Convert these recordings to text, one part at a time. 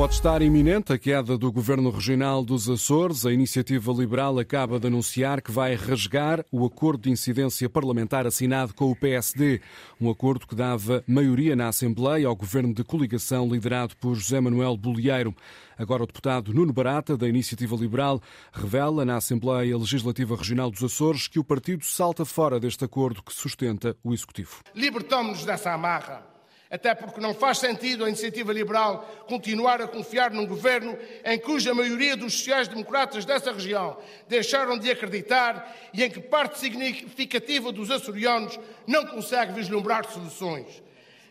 Pode estar iminente a queda do governo regional dos Açores. A iniciativa liberal acaba de anunciar que vai rasgar o acordo de incidência parlamentar assinado com o PSD. Um acordo que dava maioria na Assembleia ao governo de coligação liderado por José Manuel Bolieiro. Agora, o deputado Nuno Barata, da Iniciativa Liberal, revela na Assembleia Legislativa Regional dos Açores que o partido salta fora deste acordo que sustenta o Executivo. Libertamos-nos dessa amarra até porque não faz sentido a iniciativa liberal continuar a confiar num governo em cuja maioria dos sociais-democratas dessa região deixaram de acreditar e em que parte significativa dos açorianos não consegue vislumbrar soluções.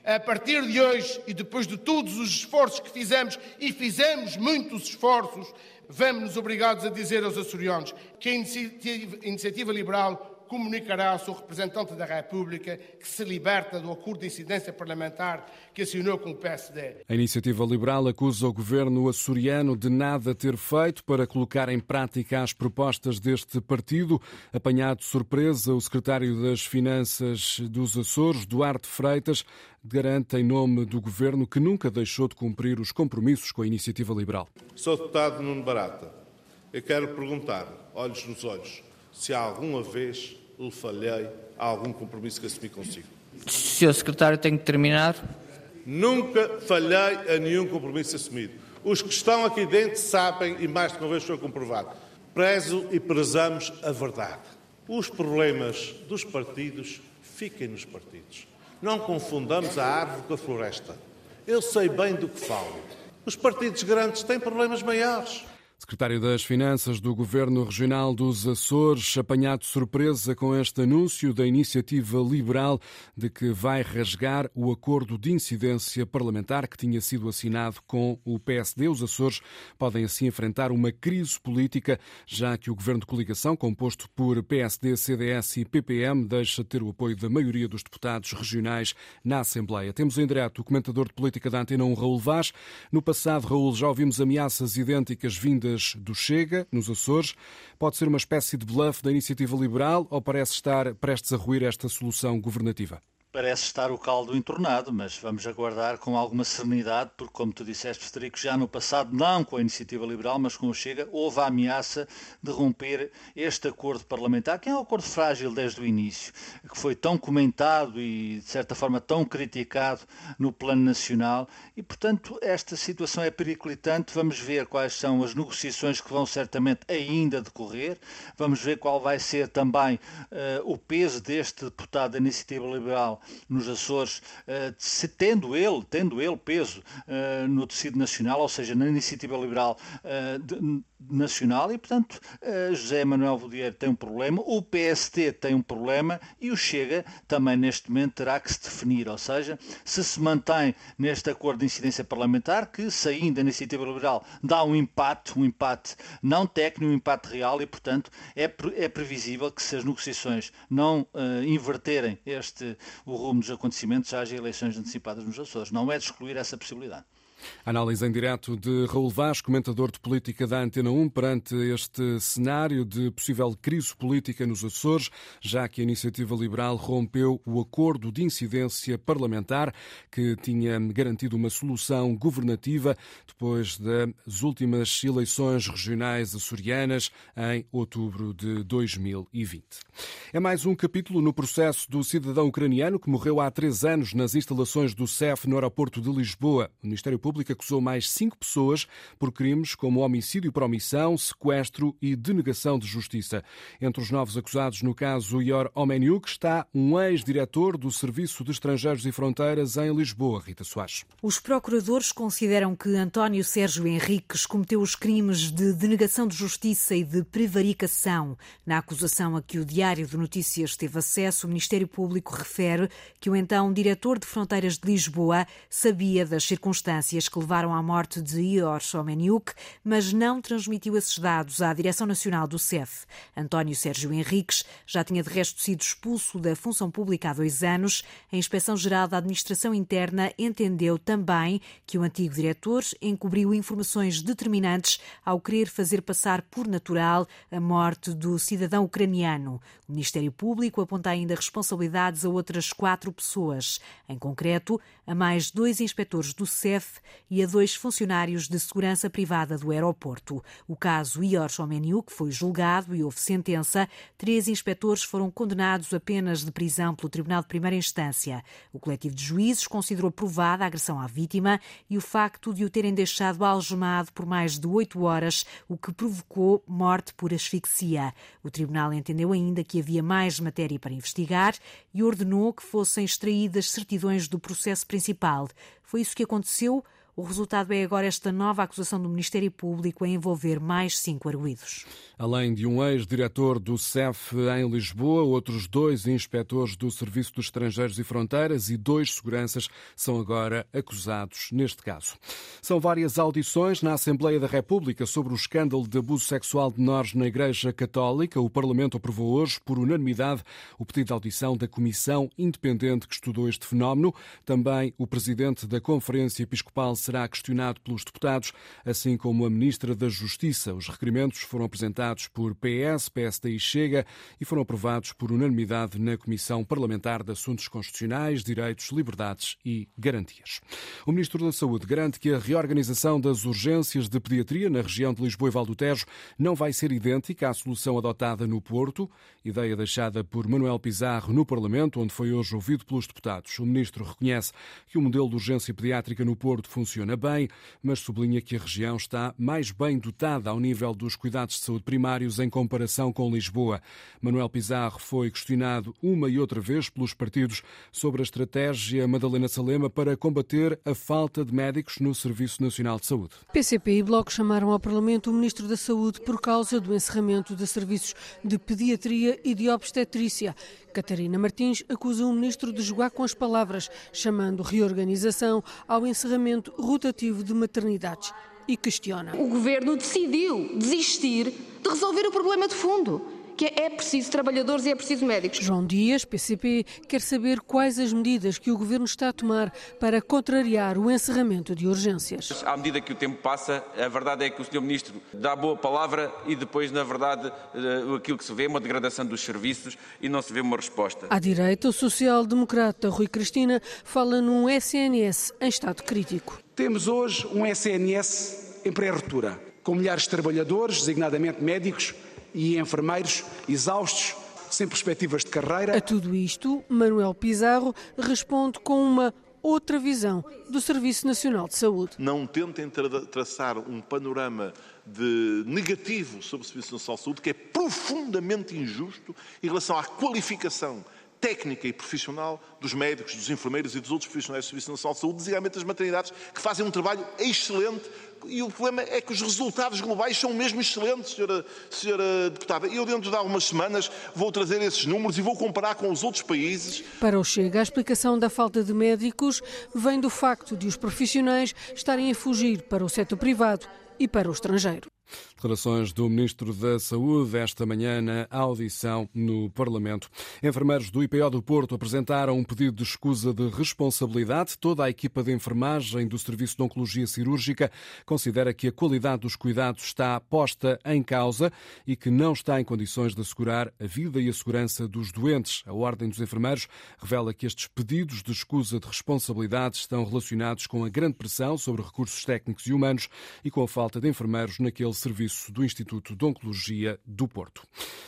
A partir de hoje, e depois de todos os esforços que fizemos, e fizemos muitos esforços, vemos-nos obrigados a dizer aos açorianos que a iniciativa liberal comunicará ao seu representante da República que se liberta do acordo de incidência parlamentar que assinou com o PSD. A iniciativa liberal acusa o governo açoriano de nada ter feito para colocar em prática as propostas deste partido. Apanhado de surpresa, o secretário das Finanças dos Açores, Duarte Freitas, garante em nome do governo que nunca deixou de cumprir os compromissos com a iniciativa liberal. Sou deputado Nuno Barata. Eu quero perguntar, olhos nos olhos, se alguma vez lhe falhei a algum compromisso que assumi consigo. Senhor Secretário, tenho que terminar. Nunca falhei a nenhum compromisso assumido. Os que estão aqui dentro sabem, e mais de uma vez foi comprovado, prezo e prezamos a verdade. Os problemas dos partidos fiquem nos partidos. Não confundamos a árvore com a floresta. Eu sei bem do que falo. Os partidos grandes têm problemas maiores. Secretário das Finanças do Governo Regional dos Açores, apanhado de surpresa com este anúncio da iniciativa liberal de que vai rasgar o acordo de incidência parlamentar que tinha sido assinado com o PSD. Os Açores podem assim enfrentar uma crise política, já que o governo de coligação, composto por PSD, CDS e PPM, deixa de ter o apoio da maioria dos deputados regionais na Assembleia. Temos em direto o comentador de política da Antena 1, Raul Vaz. No passado, Raul, já ouvimos ameaças idênticas vindas do Chega, nos Açores. Pode ser uma espécie de bluff da iniciativa liberal ou parece estar prestes a ruir esta solução governativa? Parece estar o caldo entornado, mas vamos aguardar com alguma serenidade, porque, como tu disseste, Federico, já no passado, não com a iniciativa liberal, mas com o Chega, houve a ameaça de romper este acordo parlamentar, que é um acordo frágil desde o início, que foi tão comentado e, de certa forma, tão criticado no plano nacional, e, portanto, esta situação é periclitante. Vamos ver quais são as negociações que vão certamente ainda decorrer, vamos ver qual vai ser também uh, o peso deste deputado da iniciativa liberal nos Açores, eh, tendo ele, tendo ele peso eh, no tecido nacional, ou seja, na iniciativa liberal eh, nacional, e portanto José Manuel Vodier tem um problema, o PST tem um problema e o Chega também neste momento terá que se definir, ou seja, se se mantém neste acordo de incidência parlamentar, que saindo da iniciativa liberal dá um empate, um empate não técnico, um empate real, e portanto é, é previsível que se as negociações não uh, inverterem este o rumo dos acontecimentos, haja eleições antecipadas nos Açores. Não é de excluir essa possibilidade. Análise em direto de Raul Vaz, comentador de política da Antena 1, perante este cenário de possível crise política nos Açores, já que a iniciativa liberal rompeu o acordo de incidência parlamentar que tinha garantido uma solução governativa depois das últimas eleições regionais açorianas em outubro de 2020. É mais um capítulo no processo do cidadão ucraniano que morreu há três anos nas instalações do CEF no aeroporto de Lisboa. O Ministério Público acusou mais cinco pessoas por crimes como homicídio por omissão, sequestro e denegação de justiça. Entre os novos acusados no caso Ior Omeniuk está um ex-diretor do Serviço de Estrangeiros e Fronteiras em Lisboa, Rita Soares. Os procuradores consideram que António Sérgio Henriques cometeu os crimes de denegação de justiça e de prevaricação. Na acusação a que o Diário de Notícias teve acesso, o Ministério Público refere que o então diretor de Fronteiras de Lisboa sabia das circunstâncias que levaram à morte de Ior Someniuk, mas não transmitiu esses dados à Direção Nacional do CEF. António Sérgio Henriques já tinha de resto sido expulso da função pública há dois anos. A Inspeção-Geral da Administração Interna entendeu também que o antigo diretor encobriu informações determinantes ao querer fazer passar por natural a morte do cidadão ucraniano. O Ministério Público aponta ainda responsabilidades a outras quatro pessoas, em concreto, a mais dois inspectores do CEF e a dois funcionários de segurança privada do aeroporto. O caso Ior Shomeniuk foi julgado e houve sentença. Três inspectores foram condenados a penas de prisão pelo Tribunal de Primeira Instância. O coletivo de juízes considerou provada a agressão à vítima e o facto de o terem deixado algemado por mais de oito horas, o que provocou morte por asfixia. O tribunal entendeu ainda que havia mais matéria para investigar e ordenou que fossem extraídas certidões do processo principal. Foi isso que aconteceu o resultado é agora esta nova acusação do Ministério Público a envolver mais cinco arguídos. Além de um ex-diretor do CEF em Lisboa, outros dois inspectores do Serviço dos Estrangeiros e Fronteiras e dois seguranças são agora acusados neste caso. São várias audições na Assembleia da República sobre o escândalo de abuso sexual de menores na Igreja Católica. O Parlamento aprovou hoje, por unanimidade, o pedido de audição da Comissão Independente que estudou este fenómeno. Também o presidente da Conferência Episcopal será questionado pelos deputados, assim como a Ministra da Justiça. Os requerimentos foram apresentados por PS, PSD e Chega e foram aprovados por unanimidade na Comissão Parlamentar de Assuntos Constitucionais, Direitos, Liberdades e Garantias. O Ministro da Saúde garante que a reorganização das urgências de pediatria na região de Lisboa e Val do Tejo não vai ser idêntica à solução adotada no Porto, ideia deixada por Manuel Pizarro no Parlamento, onde foi hoje ouvido pelos deputados. O Ministro reconhece que o modelo de urgência pediátrica no Porto funciona funciona bem, mas sublinha que a região está mais bem dotada ao nível dos cuidados de saúde primários em comparação com Lisboa. Manuel Pizarro foi questionado uma e outra vez pelos partidos sobre a estratégia Madalena Salema para combater a falta de médicos no Serviço Nacional de Saúde. PCP e Bloco chamaram ao Parlamento o Ministro da Saúde por causa do encerramento de serviços de pediatria e de obstetrícia Catarina Martins acusa o ministro de jogar com as palavras, chamando reorganização ao encerramento rotativo de maternidades e questiona. O governo decidiu desistir de resolver o problema de fundo que é preciso trabalhadores e é preciso médicos. João Dias, PCP, quer saber quais as medidas que o Governo está a tomar para contrariar o encerramento de urgências. À medida que o tempo passa, a verdade é que o Sr. Ministro dá boa palavra e depois, na verdade, eh, aquilo que se vê é uma degradação dos serviços e não se vê uma resposta. À direita, o social-democrata Rui Cristina fala num SNS em estado crítico. Temos hoje um SNS em pré-ruptura, com milhares de trabalhadores, designadamente médicos, e enfermeiros exaustos, sem perspectivas de carreira. A tudo isto, Manuel Pizarro responde com uma outra visão do Serviço Nacional de Saúde. Não tentem tra traçar um panorama de negativo sobre o Serviço Nacional de Saúde que é profundamente injusto em relação à qualificação técnica e profissional dos médicos, dos enfermeiros e dos outros profissionais do Serviço Nacional de Saúde, designadamente das maternidades, que fazem um trabalho excelente e o problema é que os resultados globais são mesmo excelentes, senhora, senhora deputada. Eu, dentro de algumas semanas, vou trazer esses números e vou comparar com os outros países. Para o Chega, a explicação da falta de médicos vem do facto de os profissionais estarem a fugir para o setor privado e para o estrangeiro. Declarações do Ministro da Saúde esta manhã na audição no Parlamento. Enfermeiros do IPO do Porto apresentaram um pedido de escusa de responsabilidade. Toda a equipa de enfermagem do Serviço de Oncologia Cirúrgica considera que a qualidade dos cuidados está posta em causa e que não está em condições de assegurar a vida e a segurança dos doentes. A Ordem dos Enfermeiros revela que estes pedidos de escusa de responsabilidade estão relacionados com a grande pressão sobre recursos técnicos e humanos e com a falta de enfermeiros naquele serviço do Instituto de Oncologia do Porto.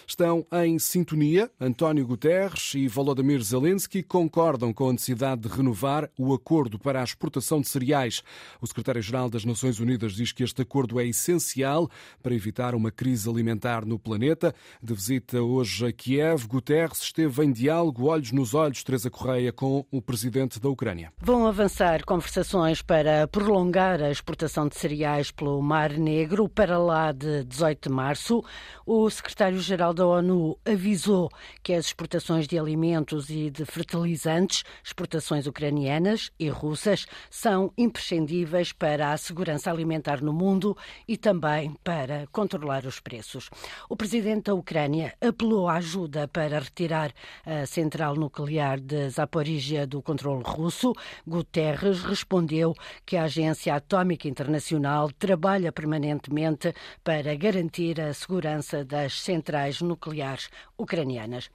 Estão em sintonia. António Guterres e Volodymyr Zelensky concordam com a necessidade de renovar o acordo para a exportação de cereais. O secretário-geral das Nações Unidas diz que este acordo é essencial para evitar uma crise alimentar no planeta. De visita hoje a Kiev, Guterres esteve em diálogo, olhos nos olhos, Teresa Correia, com o presidente da Ucrânia. Vão avançar conversações para prolongar a exportação de cereais pelo Mar Negro para lá de 18 de março, o secretário-geral da ONU avisou que as exportações de alimentos e de fertilizantes, exportações ucranianas e russas, são imprescindíveis para a segurança alimentar no mundo e também para controlar os preços. O presidente da Ucrânia apelou à ajuda para retirar a central nuclear de Zaporizhia do controle russo. Guterres respondeu que a Agência Atómica Internacional trabalha permanentemente urgente para garantir a segurança das centrais nucleares ucranianas.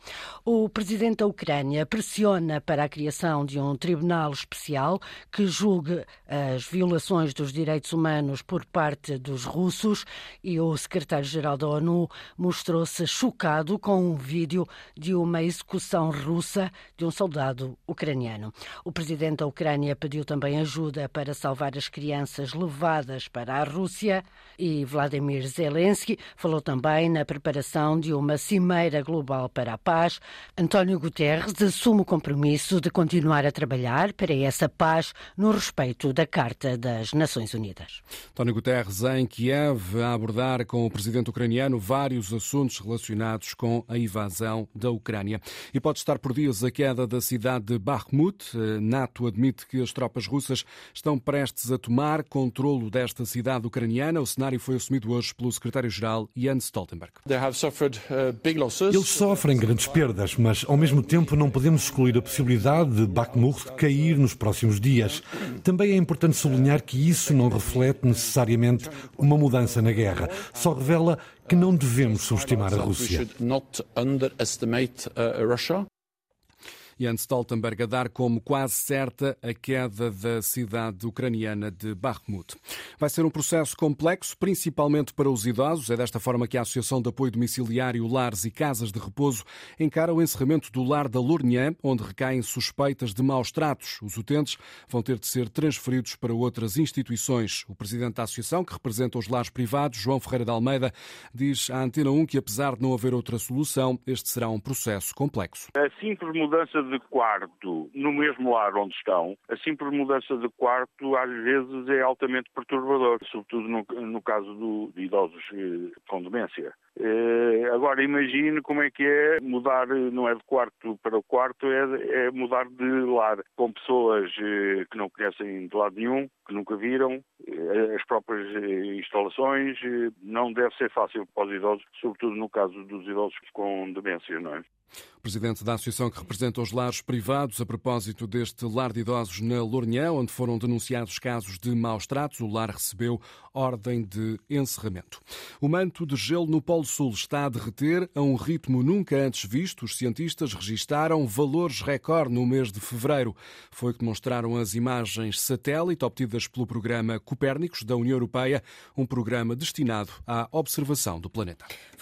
O presidente da Ucrânia pressiona para a criação de um tribunal especial que julgue as violações dos direitos humanos por parte dos russos e o secretário-geral da ONU mostrou-se chocado com um vídeo de uma execução russa de um soldado ucraniano. O presidente da Ucrânia pediu também ajuda para salvar as crianças levadas para a Rússia e Vladimir Zelensky falou também na preparação de uma cimeira global para a paz. António Guterres assume o compromisso de continuar a trabalhar para essa paz no respeito da Carta das Nações Unidas. António Guterres em Kiev a abordar com o presidente ucraniano vários assuntos relacionados com a invasão da Ucrânia. E pode estar por dias a queda da cidade de Bakhmut. NATO admite que as tropas russas estão prestes a tomar controlo desta cidade ucraniana. O cenário foi assumido hoje pelo secretário-geral Jens Stoltenberg. Uh, Eles sofrem grandes perdas, mas ao mesmo tempo não podemos excluir a possibilidade de Bakhmut cair nos próximos dias. Também é importante sublinhar que isso não reflete necessariamente uma mudança na guerra. Só revela que não devemos subestimar a Rússia. Jens Stoltenberg a dar como quase certa a queda da cidade ucraniana de Bakhmut. Vai ser um processo complexo, principalmente para os idosos. É desta forma que a Associação de Apoio Domiciliário Lares e Casas de Repouso encara o encerramento do lar da Lournian, onde recaem suspeitas de maus tratos. Os utentes vão ter de ser transferidos para outras instituições. O presidente da associação, que representa os lares privados, João Ferreira de Almeida, diz à Antena 1 que, apesar de não haver outra solução, este será um processo complexo. A simples mudança de quarto no mesmo lar onde estão, a simples mudança de quarto às vezes é altamente perturbador, sobretudo no, no caso do, de idosos eh, com demência. Eh, agora imagine como é que é mudar, não é de quarto para quarto, é, é mudar de lar com pessoas eh, que não conhecem de lado nenhum, que nunca viram, as próprias instalações, não deve ser fácil para os idosos, sobretudo no caso dos idosos com demência, não é? Presidente da associação que representa os lares privados, a propósito deste lar de idosos na Lourinhã, onde foram denunciados casos de maus tratos, o lar recebeu ordem de encerramento. O manto de gelo no Polo Sul está a derreter a um ritmo nunca antes visto. Os cientistas registaram valores recorde no mês de fevereiro. Foi que demonstraram as imagens satélite obtidas pelo programa Copérnicos da União Europeia, um programa destinado à observação do planeta.